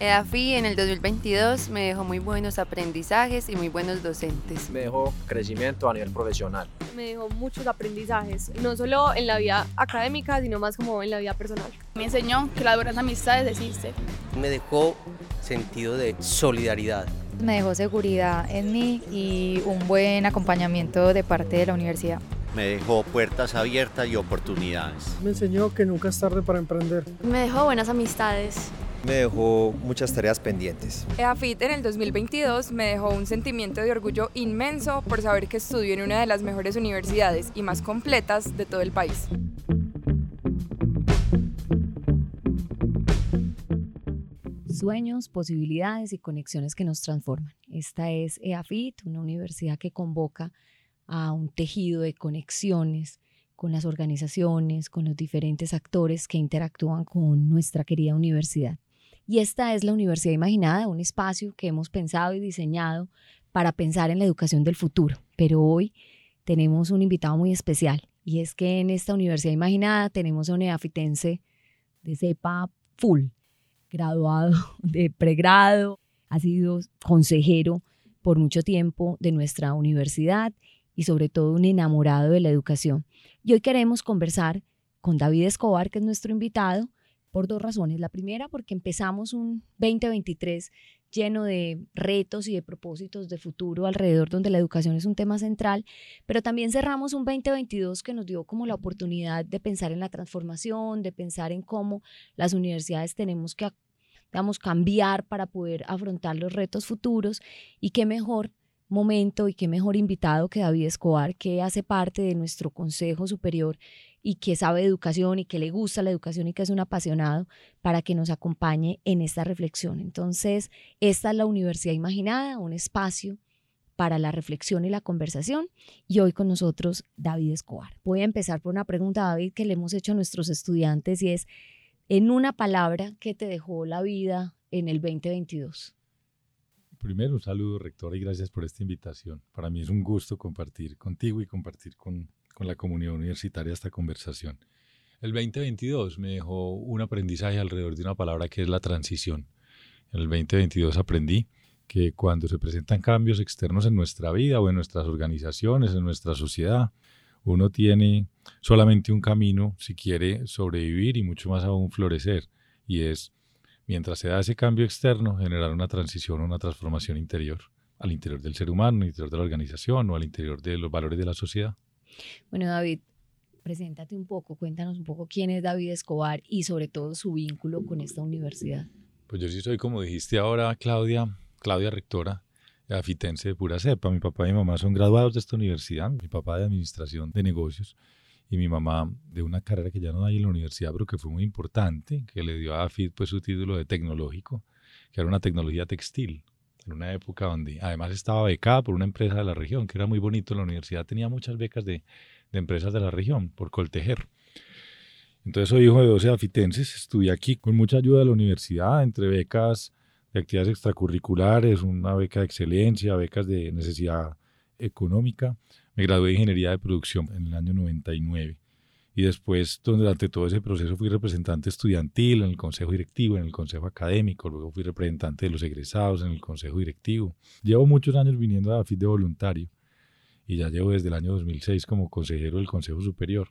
EAFI en el 2022 me dejó muy buenos aprendizajes y muy buenos docentes. Me dejó crecimiento a nivel profesional. Me dejó muchos aprendizajes, no solo en la vida académica, sino más como en la vida personal. Me enseñó que las buenas amistades existen. Me dejó sentido de solidaridad. Me dejó seguridad en mí y un buen acompañamiento de parte de la universidad. Me dejó puertas abiertas y oportunidades. Me enseñó que nunca es tarde para emprender. Me dejó buenas amistades me dejó muchas tareas pendientes. EAFIT en el 2022 me dejó un sentimiento de orgullo inmenso por saber que estudió en una de las mejores universidades y más completas de todo el país. Sueños, posibilidades y conexiones que nos transforman. Esta es EAFIT, una universidad que convoca a un tejido de conexiones con las organizaciones, con los diferentes actores que interactúan con nuestra querida universidad. Y esta es la Universidad Imaginada, un espacio que hemos pensado y diseñado para pensar en la educación del futuro. Pero hoy tenemos un invitado muy especial y es que en esta Universidad Imaginada tenemos a un neafitense de cepa full, graduado de pregrado, ha sido consejero por mucho tiempo de nuestra universidad y sobre todo un enamorado de la educación. Y hoy queremos conversar con David Escobar, que es nuestro invitado, por dos razones. La primera, porque empezamos un 2023 lleno de retos y de propósitos de futuro alrededor donde la educación es un tema central, pero también cerramos un 2022 que nos dio como la oportunidad de pensar en la transformación, de pensar en cómo las universidades tenemos que digamos, cambiar para poder afrontar los retos futuros y qué mejor momento y qué mejor invitado que David Escobar, que hace parte de nuestro Consejo Superior y que sabe educación y que le gusta la educación y que es un apasionado para que nos acompañe en esta reflexión. Entonces, esta es la Universidad Imaginada, un espacio para la reflexión y la conversación. Y hoy con nosotros David Escobar. Voy a empezar por una pregunta, David, que le hemos hecho a nuestros estudiantes y es, en una palabra, ¿qué te dejó la vida en el 2022? Primero, un saludo, rectora, y gracias por esta invitación. Para mí es un gusto compartir contigo y compartir con con la comunidad universitaria esta conversación. El 2022 me dejó un aprendizaje alrededor de una palabra que es la transición. En el 2022 aprendí que cuando se presentan cambios externos en nuestra vida o en nuestras organizaciones, en nuestra sociedad, uno tiene solamente un camino si quiere sobrevivir y mucho más aún florecer, y es, mientras se da ese cambio externo, generar una transición una transformación interior, al interior del ser humano, al interior de la organización o al interior de los valores de la sociedad. Bueno, David, preséntate un poco, cuéntanos un poco quién es David Escobar y sobre todo su vínculo con esta universidad. Pues yo sí soy, como dijiste ahora, Claudia, Claudia Rectora, afitense de pura cepa. Mi papá y mi mamá son graduados de esta universidad, mi papá de Administración de Negocios y mi mamá de una carrera que ya no hay en la universidad, pero que fue muy importante, que le dio a AFIT pues, su título de tecnológico, que era una tecnología textil en una época donde además estaba becada por una empresa de la región, que era muy bonito. La universidad tenía muchas becas de, de empresas de la región por coltejer. Entonces soy hijo de 12 afitenses, estudié aquí con mucha ayuda de la universidad, entre becas de actividades extracurriculares, una beca de excelencia, becas de necesidad económica. Me gradué de Ingeniería de Producción en el año 99 y después durante todo ese proceso fui representante estudiantil en el consejo directivo, en el consejo académico, luego fui representante de los egresados en el consejo directivo. Llevo muchos años viniendo a AFIT de voluntario y ya llevo desde el año 2006 como consejero del consejo superior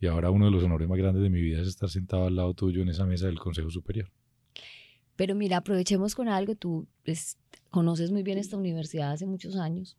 y ahora uno de los honores más grandes de mi vida es estar sentado al lado tuyo en esa mesa del consejo superior. Pero mira, aprovechemos con algo, tú pues, conoces muy bien esta universidad hace muchos años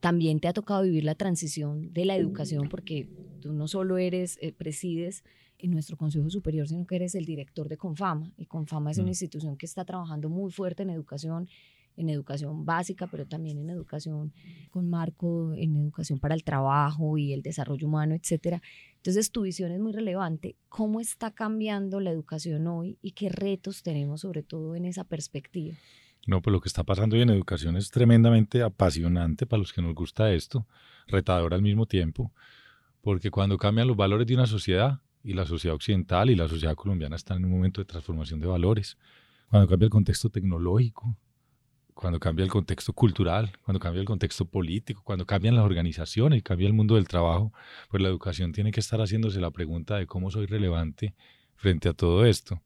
también te ha tocado vivir la transición de la educación porque tú no solo eres, eh, presides en nuestro Consejo Superior, sino que eres el director de Confama. Y Confama es una mm. institución que está trabajando muy fuerte en educación, en educación básica, pero también en educación con marco, en educación para el trabajo y el desarrollo humano, etcétera. Entonces, tu visión es muy relevante. ¿Cómo está cambiando la educación hoy y qué retos tenemos, sobre todo en esa perspectiva? No, pues lo que está pasando hoy en educación es tremendamente apasionante para los que nos gusta esto, retador al mismo tiempo, porque cuando cambian los valores de una sociedad, y la sociedad occidental y la sociedad colombiana están en un momento de transformación de valores, cuando cambia el contexto tecnológico, cuando cambia el contexto cultural, cuando cambia el contexto político, cuando cambian las organizaciones, cambia el mundo del trabajo, pues la educación tiene que estar haciéndose la pregunta de cómo soy relevante frente a todo esto.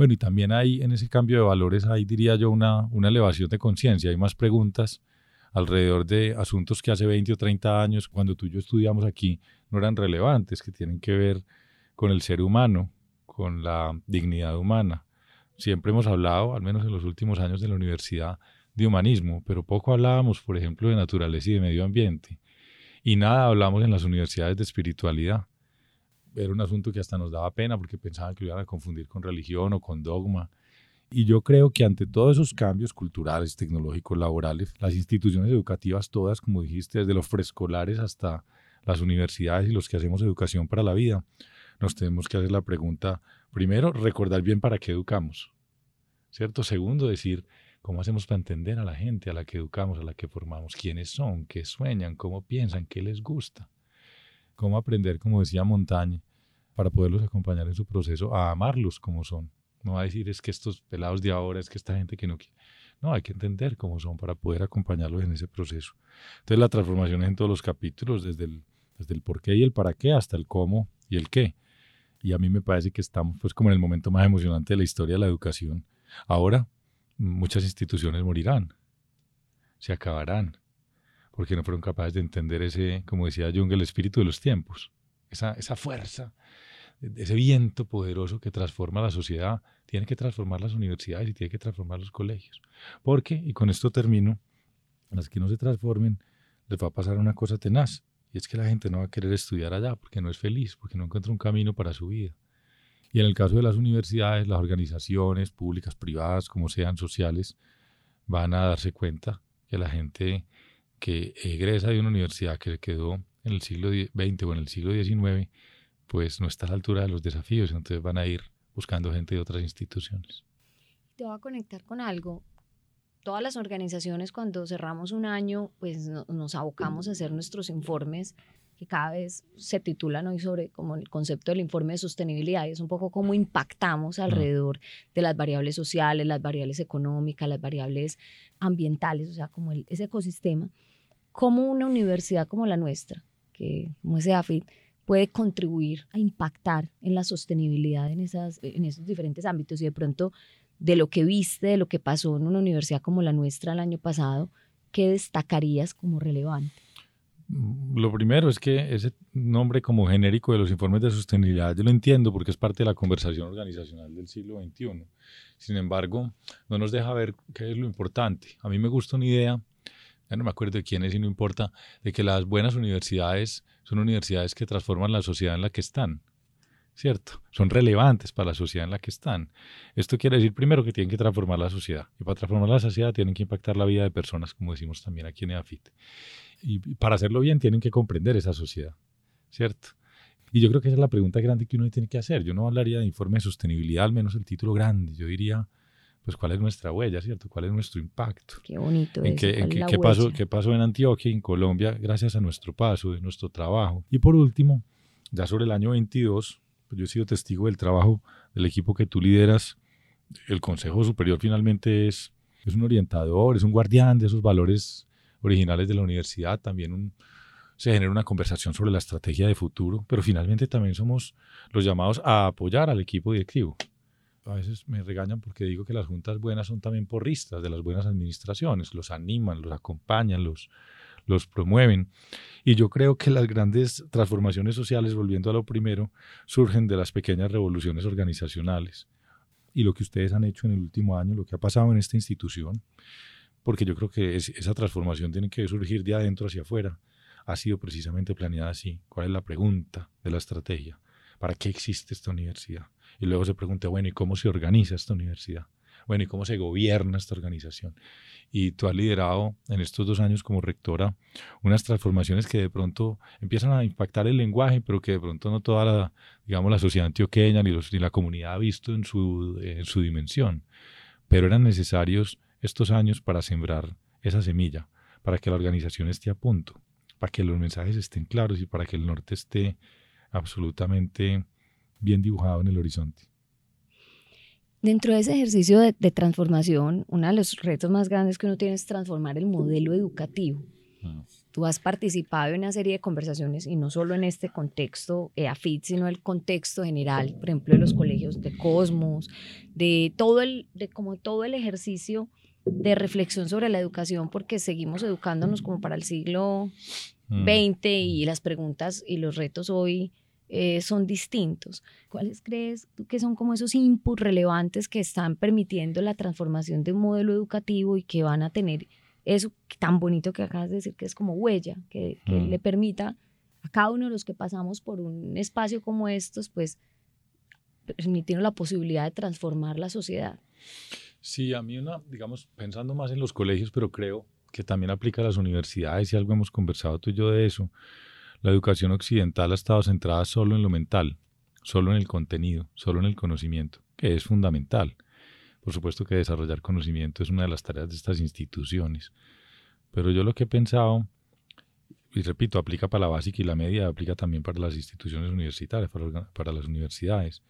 Bueno, y también hay en ese cambio de valores, ahí diría yo, una, una elevación de conciencia, hay más preguntas alrededor de asuntos que hace 20 o 30 años, cuando tú y yo estudiamos aquí, no eran relevantes, que tienen que ver con el ser humano, con la dignidad humana. Siempre hemos hablado, al menos en los últimos años de la universidad, de humanismo, pero poco hablábamos, por ejemplo, de naturaleza y de medio ambiente. Y nada hablamos en las universidades de espiritualidad. Era un asunto que hasta nos daba pena porque pensaban que lo iban a confundir con religión o con dogma. Y yo creo que ante todos esos cambios culturales, tecnológicos, laborales, las instituciones educativas todas, como dijiste, desde los preescolares hasta las universidades y los que hacemos educación para la vida, nos tenemos que hacer la pregunta, primero, recordar bien para qué educamos, ¿cierto? Segundo, decir, ¿cómo hacemos para entender a la gente a la que educamos, a la que formamos? ¿Quiénes son? ¿Qué sueñan? ¿Cómo piensan? ¿Qué les gusta? ¿Cómo aprender, como decía Montaña, para poderlos acompañar en su proceso, a amarlos como son? No a decir es que estos pelados de ahora, es que esta gente que no quiere. No, hay que entender cómo son para poder acompañarlos en ese proceso. Entonces la transformación es en todos los capítulos, desde el, desde el por qué y el para qué hasta el cómo y el qué. Y a mí me parece que estamos pues como en el momento más emocionante de la historia de la educación. Ahora muchas instituciones morirán, se acabarán, porque no fueron capaces de entender ese, como decía Jung, el espíritu de los tiempos, esa, esa fuerza, ese viento poderoso que transforma la sociedad, tiene que transformar las universidades y tiene que transformar los colegios. Porque, y con esto termino, las que no se transformen, les va a pasar una cosa tenaz, y es que la gente no va a querer estudiar allá porque no es feliz, porque no encuentra un camino para su vida. Y en el caso de las universidades, las organizaciones públicas, privadas, como sean sociales, van a darse cuenta que la gente que egresa de una universidad que quedó en el siglo XX o en el siglo XIX, pues no está a la altura de los desafíos, entonces van a ir buscando gente de otras instituciones. Te voy a conectar con algo. Todas las organizaciones cuando cerramos un año, pues nos abocamos a hacer nuestros informes que cada vez se titulan hoy sobre como el concepto del informe de sostenibilidad y es un poco cómo impactamos alrededor de las variables sociales, las variables económicas, las variables ambientales, o sea, como ese ecosistema, cómo una universidad como la nuestra, que como ese AFIT, puede contribuir a impactar en la sostenibilidad en, en esos diferentes ámbitos y de pronto de lo que viste, de lo que pasó en una universidad como la nuestra el año pasado, ¿qué destacarías como relevante? Lo primero es que ese nombre como genérico de los informes de sostenibilidad yo lo entiendo porque es parte de la conversación organizacional del siglo XXI. Sin embargo, no nos deja ver qué es lo importante. A mí me gusta una idea, ya no me acuerdo de quién es y no importa, de que las buenas universidades son universidades que transforman la sociedad en la que están. ¿Cierto? Son relevantes para la sociedad en la que están. Esto quiere decir primero que tienen que transformar la sociedad. Y para transformar la sociedad tienen que impactar la vida de personas, como decimos también aquí en EAFIT y para hacerlo bien tienen que comprender esa sociedad, ¿cierto? Y yo creo que esa es la pregunta grande que uno tiene que hacer. Yo no hablaría de informe de sostenibilidad, al menos el título grande. Yo diría, pues, ¿cuál es nuestra huella, cierto? ¿Cuál es nuestro impacto? Qué bonito. ¿En qué, qué, pasó, qué pasó en Antioquia, en Colombia, gracias a nuestro paso, de nuestro trabajo? Y por último, ya sobre el año 22, pues yo he sido testigo del trabajo del equipo que tú lideras. El Consejo Superior finalmente es, es un orientador, es un guardián de esos valores originales de la universidad, también se genera una conversación sobre la estrategia de futuro, pero finalmente también somos los llamados a apoyar al equipo directivo. A veces me regañan porque digo que las juntas buenas son también porristas de las buenas administraciones, los animan, los acompañan, los, promueven. Y yo creo que las grandes transformaciones sociales, volviendo a lo primero, surgen de las pequeñas revoluciones organizacionales. Y lo que ustedes han hecho en el último año, lo que ha pasado en esta institución, porque yo creo que esa transformación tiene que surgir de adentro hacia afuera. Ha sido precisamente planeada así. ¿Cuál es la pregunta de la estrategia? ¿Para qué existe esta universidad? Y luego se pregunta, bueno, ¿y cómo se organiza esta universidad? Bueno, ¿y cómo se gobierna esta organización? Y tú has liderado en estos dos años como rectora unas transformaciones que de pronto empiezan a impactar el lenguaje, pero que de pronto no toda la, digamos, la sociedad antioqueña ni, los, ni la comunidad ha visto en su, en su dimensión. Pero eran necesarios estos años para sembrar esa semilla, para que la organización esté a punto, para que los mensajes estén claros y para que el norte esté absolutamente bien dibujado en el horizonte. Dentro de ese ejercicio de, transformación, uno de los retos más grandes que uno tiene es transformar el modelo educativo. Tú has participado en una serie de conversaciones y no solo en este contexto EAFIT, sino el contexto general, por ejemplo, de los colegios de Cosmos, de todo el, de como todo el ejercicio de reflexión sobre la educación, porque seguimos educándonos como para el siglo XX y las preguntas y los retos hoy eh, son distintos. ¿Cuáles crees que son como esos inputs relevantes que están permitiendo la transformación de un modelo educativo y que van a tener eso tan bonito que acabas de decir, que es como huella, que, le permita a cada uno de los que pasamos por un espacio como estos, pues permitirnos la posibilidad de transformar la sociedad? Sí, a mí una, digamos, pensando más en los colegios, pero creo que también aplica a las universidades y algo hemos conversado tú y yo de eso. La educación occidental ha estado centrada solo en lo mental, solo en el contenido, solo en el conocimiento, que es fundamental. Por supuesto que desarrollar conocimiento es una de las tareas de estas instituciones. Pero yo lo que he pensado, y repito, aplica para la básica y la media, aplica también para las instituciones universitarias, para, las universidades.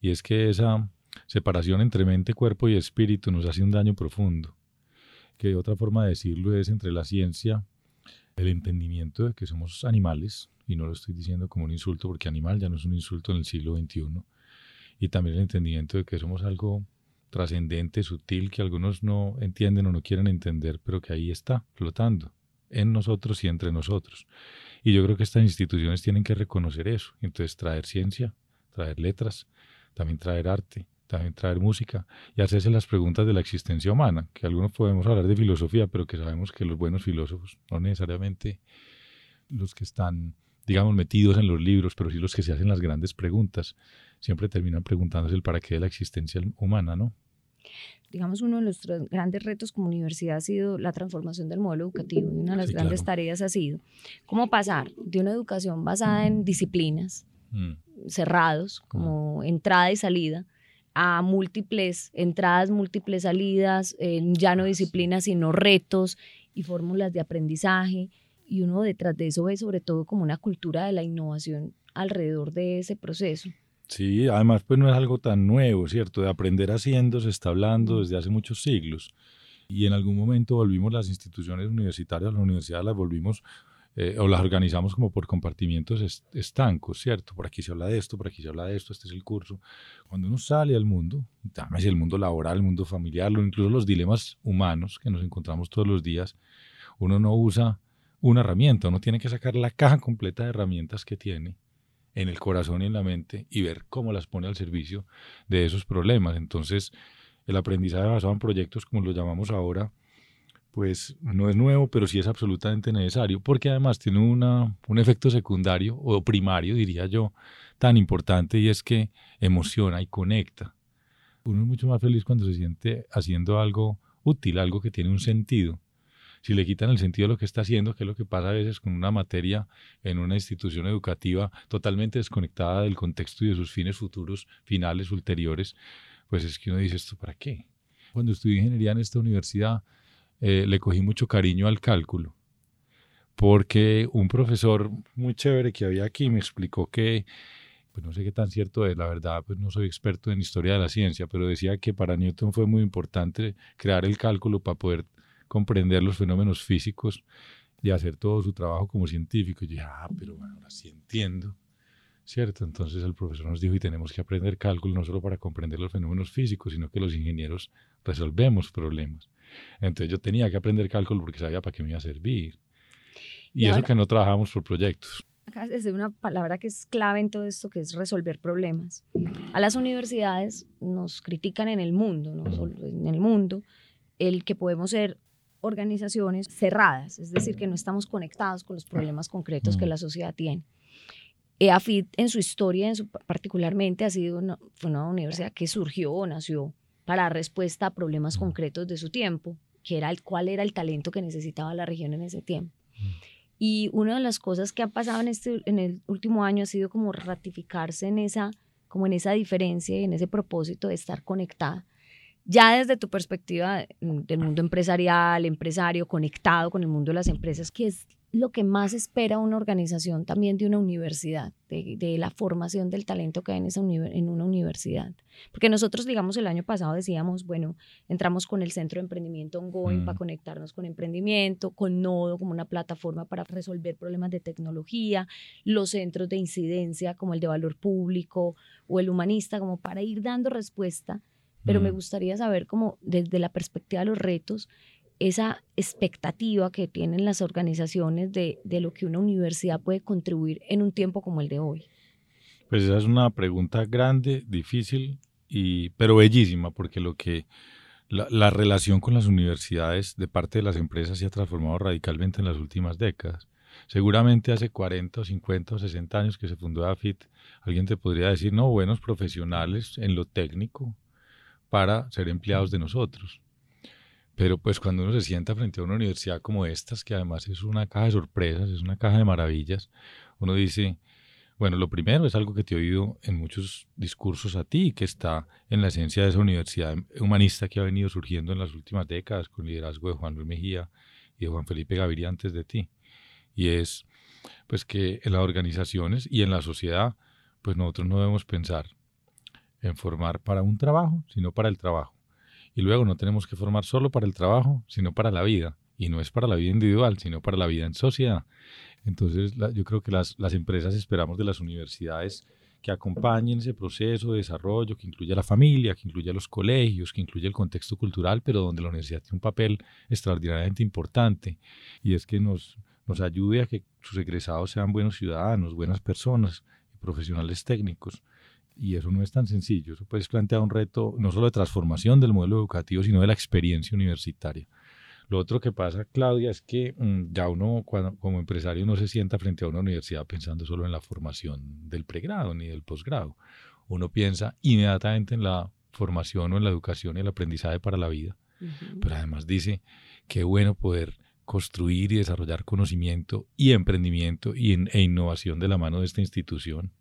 Y es que esa separación entre mente, cuerpo y espíritu nos hace un daño profundo. Que otra forma de decirlo es entre la ciencia, el entendimiento de que somos animales, y no lo estoy diciendo como un insulto, porque animal ya no es un insulto en el siglo XXI, y también el entendimiento de que somos algo trascendente, sutil, que algunos no entienden o no quieren entender, pero que ahí está, flotando, en nosotros y entre nosotros. Y yo creo que estas instituciones tienen que reconocer eso. Entonces, traer ciencia, traer letras, también traer arte, también traer música y hacerse las preguntas de la existencia humana, que algunos podemos hablar de filosofía, pero que sabemos que los buenos filósofos, no necesariamente los que están, digamos, metidos en los libros, pero sí los que se hacen las grandes preguntas, siempre terminan preguntándose el para qué de la existencia humana, ¿no? digamos, uno de los grandes retos como universidad ha sido la transformación del modelo educativo y una de las grandes tareas ha sido cómo pasar de una educación basada en disciplinas mm. cerrados, como entrada y salida, a múltiples entradas, múltiples salidas, ya no disciplinas, sino retos y fórmulas de aprendizaje. Y uno detrás de eso ve sobre todo como una cultura de la innovación alrededor de ese proceso. Sí, además pues no es algo tan nuevo, ¿cierto? De aprender haciendo se está hablando desde hace muchos siglos. Y en algún momento volvimos las instituciones universitarias, las universidades las volvimos eh, o las organizamos como por compartimientos estancos, ¿cierto? Por aquí se habla de esto, por aquí se habla de esto, este es el curso. Cuando uno sale al mundo, llámese el mundo laboral, el mundo familiar, incluso los dilemas humanos que nos encontramos todos los días, uno no usa una herramienta, uno tiene que sacar la caja completa de herramientas que tiene en el corazón y en la mente y ver cómo las pone al servicio de esos problemas. Entonces, el aprendizaje basado en proyectos, como lo llamamos ahora, pues no es nuevo, pero sí es absolutamente necesario, porque además tiene una, un efecto secundario o primario, diría yo, tan importante y es que emociona y conecta. Uno es mucho más feliz cuando se siente haciendo algo útil, algo que tiene un sentido. Si le quitan el sentido de lo que está haciendo, que es lo que pasa a veces con una materia en una institución educativa totalmente desconectada del contexto y de sus fines futuros, finales, ulteriores, pues es que uno dice, ¿esto para qué? Cuando estudié ingeniería en esta universidad, eh, le cogí mucho cariño al cálculo, porque un profesor muy chévere que había aquí me explicó que, pues no sé qué tan cierto es, la verdad, pues no soy experto en historia de la ciencia, pero decía que para Newton fue muy importante crear el cálculo para poder comprender los fenómenos físicos y hacer todo su trabajo como científico. Y yo ah, pero bueno, ahora sí entiendo. ¿Cierto? Entonces el profesor nos dijo, y tenemos que aprender cálculo no solo para comprender los fenómenos físicos, sino que los ingenieros resolvemos problemas. Entonces yo tenía que aprender cálculo porque sabía para qué me iba a servir. Y, eso que no trabajamos por proyectos. Acá es una palabra que es clave en todo esto, que es resolver problemas. A las universidades nos critican en el mundo, no solo en el mundo, el que podemos ser organizaciones cerradas, es decir, que no estamos conectados con los problemas concretos que la sociedad tiene. EAFIT en su historia, en su, particularmente, ha sido una, fue una universidad que surgió o nació para dar respuesta a problemas concretos de su tiempo, que era el, cuál era el talento que necesitaba la región en ese tiempo. Y una de las cosas que ha pasado en, este, en el último año ha sido como ratificarse en esa, como en esa diferencia y en ese propósito de estar conectada. Ya desde tu perspectiva mm, del mundo empresarial, empresario, conectado con el mundo de las empresas, ¿qué es lo que más espera una organización también de una universidad, de, la formación del talento que hay en, esa en una universidad? Porque nosotros, digamos, el año pasado decíamos, bueno, entramos con el Centro de Emprendimiento Ongoing para mm. conectarnos con emprendimiento, con Nodo como una plataforma para resolver problemas de tecnología, los centros de incidencia como el de valor público o el humanista, como para ir dando respuesta. Pero me mm. gustaría saber, como desde la perspectiva de los retos, esa expectativa que tienen las organizaciones de, lo que una universidad puede contribuir en un tiempo como el de hoy? Pues esa es una pregunta grande, difícil, y, pero bellísima, porque lo que la, la, relación con las universidades de parte de las empresas se ha transformado radicalmente en las últimas décadas. Seguramente hace 40 o 50 o 60 años que se fundó AFIT, alguien te podría decir, no, buenos profesionales en lo técnico para ser empleados de nosotros. Pero pues cuando uno se sienta frente a una universidad como estas, que además es una caja de sorpresas, es una caja de maravillas, uno dice, bueno, lo primero es algo que te he oído en muchos discursos a ti, que está en la esencia de esa universidad humanista que ha venido surgiendo en las últimas décadas con liderazgo de Juan Luis Mejía y de Juan Felipe Gaviria antes de ti. Y es pues que en las organizaciones y en la sociedad, pues nosotros no debemos pensar en formar para un trabajo, sino para el trabajo. Y luego no tenemos que formar solo para el trabajo, sino para la vida. Y no es para la vida individual, sino para la vida en sociedad. Entonces yo creo que las, las empresas esperamos de las universidades que acompañen ese proceso de desarrollo, que incluya la familia, que incluya los colegios, que incluya el contexto cultural, pero donde la universidad tiene un papel extraordinariamente importante y es que nos, nos ayude a que sus egresados sean buenos ciudadanos, buenas personas profesionales técnicos. Y eso no es tan sencillo. Eso pues plantea un reto no solo de transformación del modelo educativo, sino de la experiencia universitaria. Lo otro que pasa, Claudia, es que mm, ya uno cuando, como empresario no se sienta frente a una universidad pensando solo en la formación del pregrado ni del posgrado. Uno piensa inmediatamente en la formación o en la educación y el aprendizaje para la vida. Pero además dice, qué bueno poder construir y desarrollar conocimiento y emprendimiento y e innovación de la mano de esta institución.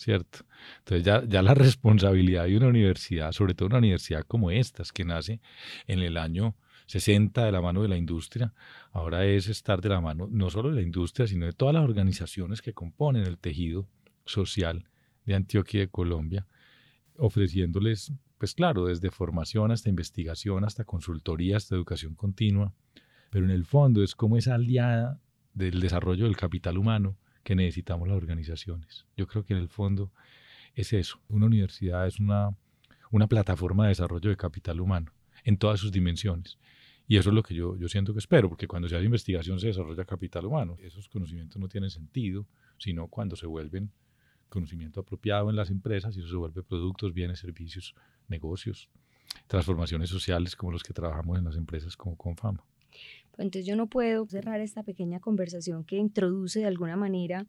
¿Cierto? Entonces ya, ya la responsabilidad de una universidad, sobre todo una universidad como estas, que nace en el año 60 de la mano de la industria, ahora es estar de la mano no solo de la industria, sino de todas las organizaciones que componen el tejido social de Antioquia y de Colombia, ofreciéndoles, pues claro, desde formación hasta investigación, hasta consultoría, hasta educación continua, pero en el fondo es como esa aliada del desarrollo del capital humano que necesitamos las organizaciones. Yo creo que en el fondo es eso. Una universidad es una, una plataforma de desarrollo de capital humano en todas sus dimensiones. Y eso es lo que yo, yo siento que espero, porque cuando se hace investigación se desarrolla capital humano. Esos conocimientos no tienen sentido, sino cuando se vuelven conocimiento apropiado en las empresas y eso se vuelve productos, bienes, servicios, negocios, transformaciones sociales como los que trabajamos en las empresas como Confama. Entonces yo no puedo cerrar esta pequeña conversación que introduce de alguna manera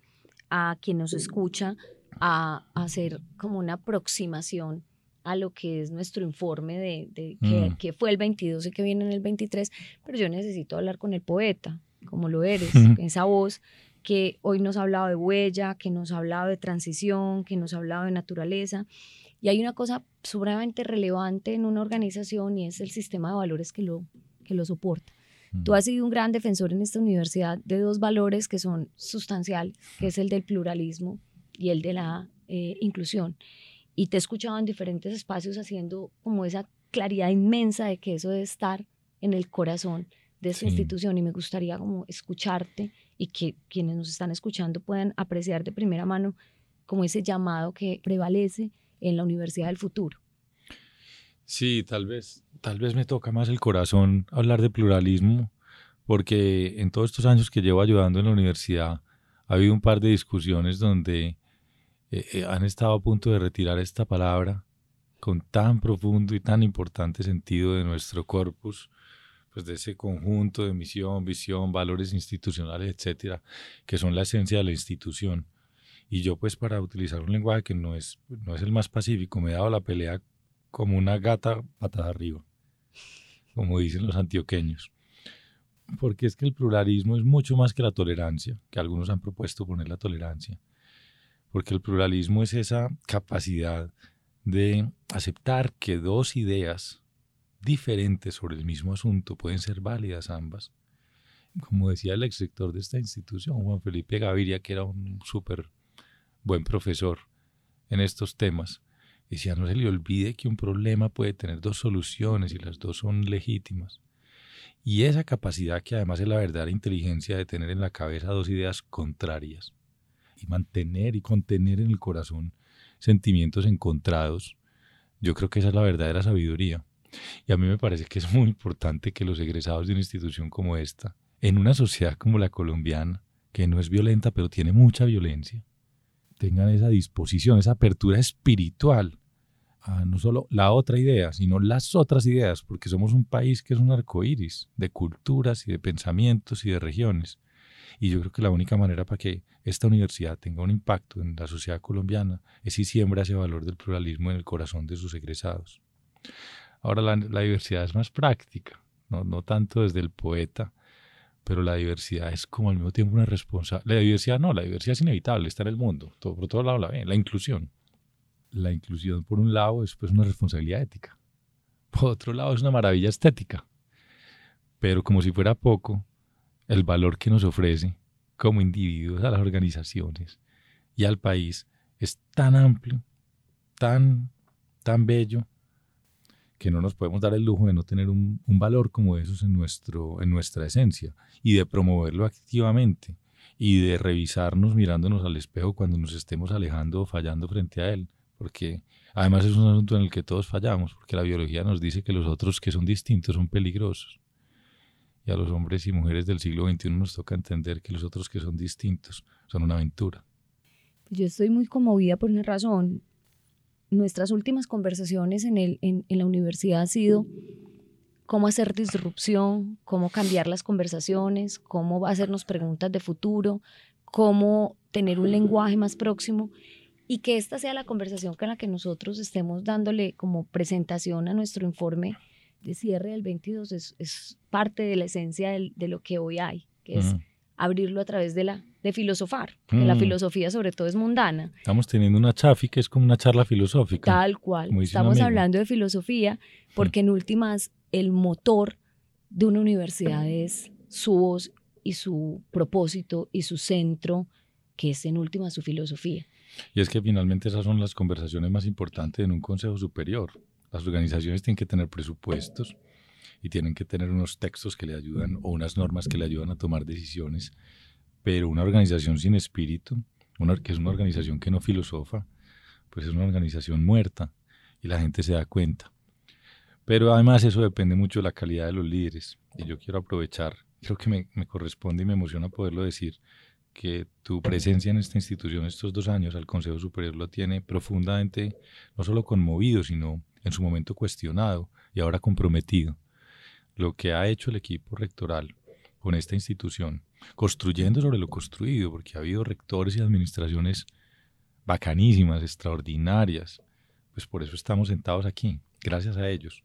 a quien nos escucha a, hacer como una aproximación a lo que es nuestro informe de, de que, mm. que, fue el 22 y que viene en el 23, pero yo necesito hablar con el poeta, como lo eres, esa voz que hoy nos ha hablado de huella, que nos ha hablado de transición, que nos ha hablado de naturaleza. Y hay una cosa sumamente relevante en una organización y es el sistema de valores que lo, que lo soporta. Tú has sido un gran defensor en esta universidad de dos valores que son sustanciales, que es el del pluralismo y el de la eh, inclusión. Y te he escuchado en diferentes espacios haciendo como esa claridad inmensa de que eso debe estar en el corazón de esta institución y me gustaría como escucharte y que quienes nos están escuchando puedan apreciar de primera mano como ese llamado que prevalece en la Universidad del Futuro. Sí, tal vez, tal vez me toca más el corazón hablar de pluralismo, porque en todos estos años que llevo ayudando en la universidad ha habido un par de discusiones donde eh, eh, han estado a punto de retirar esta palabra con tan profundo y tan importante sentido de nuestro corpus, pues de ese conjunto de misión, visión, valores institucionales, etcétera, que son la esencia de la institución. Y yo, pues, para utilizar un lenguaje que no es, no es el más pacífico, me he dado la pelea como una gata patada arriba, como dicen los antioqueños. Porque es que el pluralismo es mucho más que la tolerancia, que algunos han propuesto poner la tolerancia. Porque el pluralismo es esa capacidad de aceptar que dos ideas diferentes sobre el mismo asunto pueden ser válidas ambas como decía el ex rector de esta institución, Juan Felipe Gaviria, que era un súper buen profesor en estos temas, decía, no se le olvide que un problema puede tener dos soluciones y las dos son legítimas. Y esa capacidad que además es la verdadera inteligencia de tener en la cabeza dos ideas contrarias y mantener y contener en el corazón sentimientos encontrados, yo creo que esa es la verdadera sabiduría. Y a mí me parece que es muy importante que los egresados de una institución como esta, en una sociedad como la colombiana, que no es violenta pero tiene mucha violencia, tengan esa disposición, esa apertura espiritual no solo la otra idea, sino las otras ideas, porque somos un país que es un arco iris de culturas y de pensamientos y de regiones. Y yo creo que la única manera para que esta universidad tenga un impacto en la sociedad colombiana es si siembra ese valor del pluralismo en el corazón de sus egresados. Ahora la, diversidad es más práctica, no, no tanto desde el poeta, pero la diversidad es como al mismo tiempo una responsabilidad. La diversidad no, la diversidad es inevitable, está en el mundo, todo, por todos lados la ven, la inclusión. La inclusión por un lado es pues una responsabilidad ética, por otro lado es una maravilla estética, pero como si fuera poco, el valor que nos ofrece como individuos a las organizaciones y al país es tan amplio, tan, tan bello, que no nos podemos dar el lujo de no tener un, valor como esos en, nuestro, en nuestra esencia y de promoverlo activamente y de revisarnos mirándonos al espejo cuando nos estemos alejando o fallando frente a él, porque además es un asunto en el que todos fallamos, porque la biología nos dice que los otros que son distintos son peligrosos. Y a los hombres y mujeres del siglo XXI nos toca entender que los otros que son distintos son una aventura. Yo estoy muy conmovida por una razón nuestras últimas conversaciones en, el, en, la universidad han sido cómo hacer disrupción, cómo cambiar las conversaciones, cómo hacernos preguntas de futuro, cómo tener un lenguaje más próximo y que esta sea la conversación con la que nosotros estemos dándole como presentación a nuestro informe de cierre del 22 es, parte de la esencia de lo que hoy hay, que es abrirlo a través de la de filosofar, que la mm. filosofía sobre todo es mundana. Estamos teniendo una chafi que es como una charla filosófica. Tal cual. Estamos hablando de filosofía porque en últimas el motor de una universidad es su voz y su propósito y su centro, que es en última su filosofía. Y es que finalmente esas son las conversaciones más importantes en un consejo superior. Las organizaciones tienen que tener presupuestos y tienen que tener unos textos que le ayudan o unas normas que le ayudan a tomar decisiones pero una organización sin espíritu, que es una organización que no filosofa, pues es una organización muerta y la gente se da cuenta. Pero además eso depende mucho de la calidad de los líderes. Y yo quiero aprovechar, creo que me, me corresponde y me emociona poderlo decir, que tu presencia en esta institución estos dos años al Consejo Superior lo tiene profundamente, no solo conmovido, sino en su momento cuestionado y ahora comprometido. Lo que ha hecho el equipo rectoral con esta institución construyendo sobre lo construido, porque ha habido rectores y administraciones bacanísimas, extraordinarias. Pues por eso estamos sentados aquí, gracias a ellos.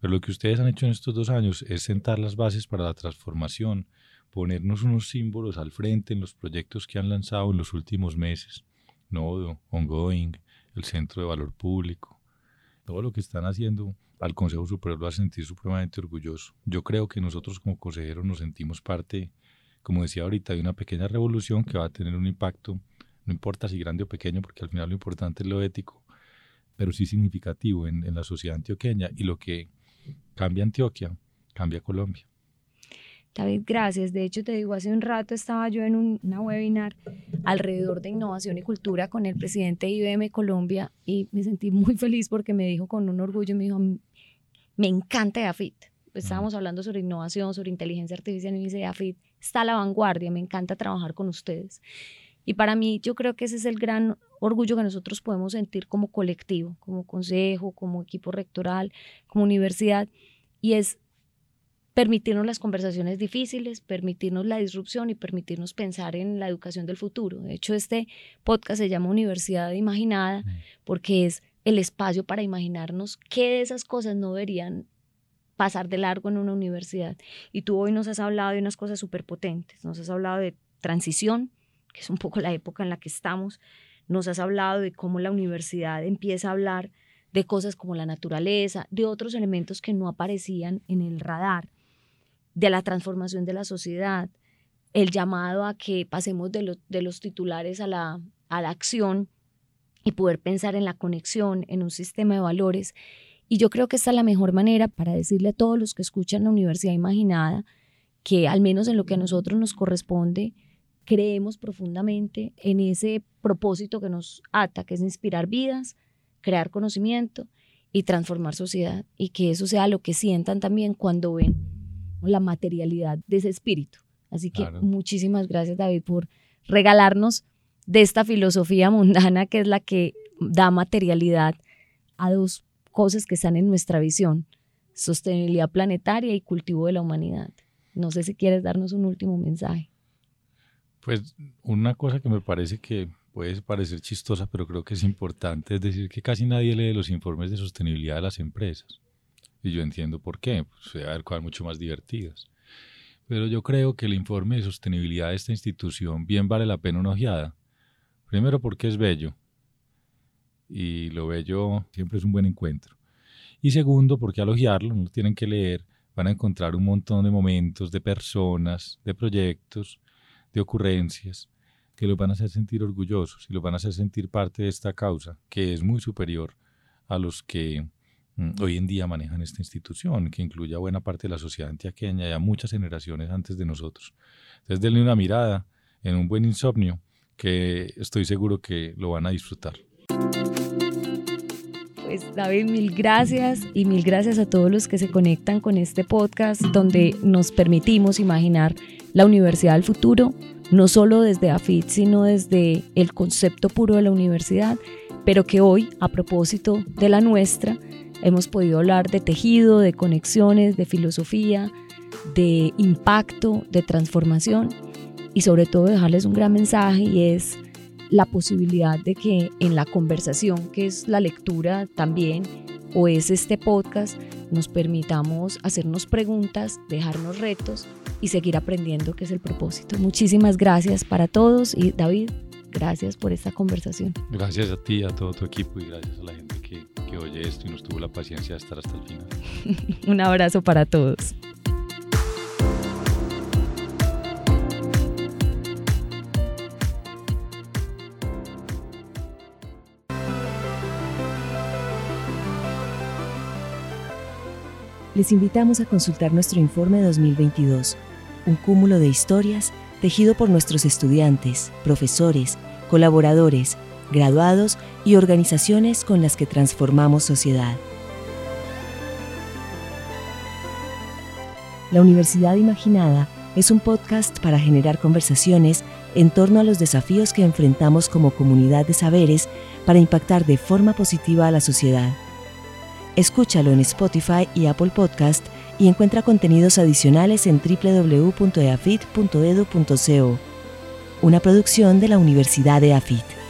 Pero lo que ustedes han hecho en estos dos años es sentar las bases para la transformación, ponernos unos símbolos al frente en los proyectos que han lanzado en los últimos meses. Nodo, Ongoing, el Centro de Valor Público. Todo lo que están haciendo al Consejo Superior lo hace sentir supremamente orgulloso. Yo creo que nosotros como consejeros nos sentimos parte como decía ahorita, hay una pequeña revolución que va a tener un impacto, no importa si grande o pequeño, porque al final lo importante es lo ético, pero sí significativo en, la sociedad antioqueña y lo que cambia Antioquia, cambia Colombia. David, gracias. De hecho, te digo, hace un rato estaba yo en un, una webinar alrededor de innovación y cultura con el presidente de IBM Colombia y me sentí muy feliz porque me dijo con un orgullo, me dijo, me encanta AFIT. estábamos hablando sobre innovación, sobre inteligencia artificial y me dice, AFIT está a la vanguardia, me encanta trabajar con ustedes. Y para mí yo creo que ese es el gran orgullo que nosotros podemos sentir como colectivo, como consejo, como equipo rectoral, como universidad, y es permitirnos las conversaciones difíciles, permitirnos la disrupción y permitirnos pensar en la educación del futuro. De hecho, este podcast se llama Universidad Imaginada porque es el espacio para imaginarnos qué de esas cosas no deberían pasar de largo en una universidad. Y tú hoy nos has hablado de unas cosas súper potentes, nos has hablado de transición, que es un poco la época en la que estamos, nos has hablado de cómo la universidad empieza a hablar de cosas como la naturaleza, de otros elementos que no aparecían en el radar. De la transformación de la sociedad, el llamado a que pasemos de, de los titulares a la, a la acción y poder pensar en la conexión, en un sistema de valores. Y yo creo que esta es la mejor manera para decirle a todos los que escuchan la Universidad Imaginada que al menos en lo que a nosotros nos corresponde, creemos profundamente en ese propósito que nos ata, que es inspirar vidas, crear conocimiento y transformar sociedad. Y que eso sea lo que sientan también cuando ven la materialidad de ese espíritu. Así que muchísimas gracias David por regalarnos de esta filosofía mundana que es la que da materialidad a dos cosas que están en nuestra visión, sostenibilidad planetaria y cultivo de la humanidad. No sé si quieres darnos un último mensaje. Pues una cosa que me parece que puede parecer chistosa, pero creo que es importante, es decir, que casi nadie lee los informes de sostenibilidad de las empresas. Y yo entiendo por qué, pues debe haber cosas mucho más divertidas. Pero yo creo que el informe de sostenibilidad de esta institución bien vale la pena una ojeada. Primero porque es bello. Y lo bello siempre es un buen encuentro. Y segundo porque al ojearlo, no tienen que leer, van a encontrar un montón de momentos, de personas, de proyectos, de ocurrencias, que los van a hacer sentir orgullosos y los van a hacer sentir parte de esta causa, que es muy superior a los que hoy en día manejan esta institución, que incluye a buena parte de la sociedad antioqueña y a muchas generaciones antes de nosotros. Entonces, denle una mirada en un buen insomnio, que estoy seguro que lo van a disfrutar. Pues David, mil gracias y mil gracias a todos los que se conectan con este podcast donde nos permitimos imaginar la universidad del futuro, no solo desde AFIT, sino desde el concepto puro de la universidad, pero que hoy, a propósito de la nuestra, hemos podido hablar de tejido, de conexiones, de filosofía, de impacto, de transformación y sobre todo dejarles un gran mensaje y es la posibilidad de que en la conversación, que es la lectura también, o es este podcast, nos permitamos hacernos preguntas, dejarnos retos y seguir aprendiendo, que es el propósito. Muchísimas gracias para todos y David, gracias por esta conversación. Gracias a ti, a todo tu equipo y gracias a la gente que, que oye esto y nos tuvo la paciencia de estar hasta el final. Un abrazo para todos. les invitamos a consultar nuestro informe 2022, un cúmulo de historias tejido por nuestros estudiantes, profesores, colaboradores, graduados y organizaciones con las que transformamos sociedad. La Universidad Imaginada es un podcast para generar conversaciones en torno a los desafíos que enfrentamos como comunidad de saberes para impactar de forma positiva a la sociedad. Escúchalo en Spotify y Apple Podcast y encuentra contenidos adicionales en www.eafit.edu.co, una producción de la Universidad de AFIT.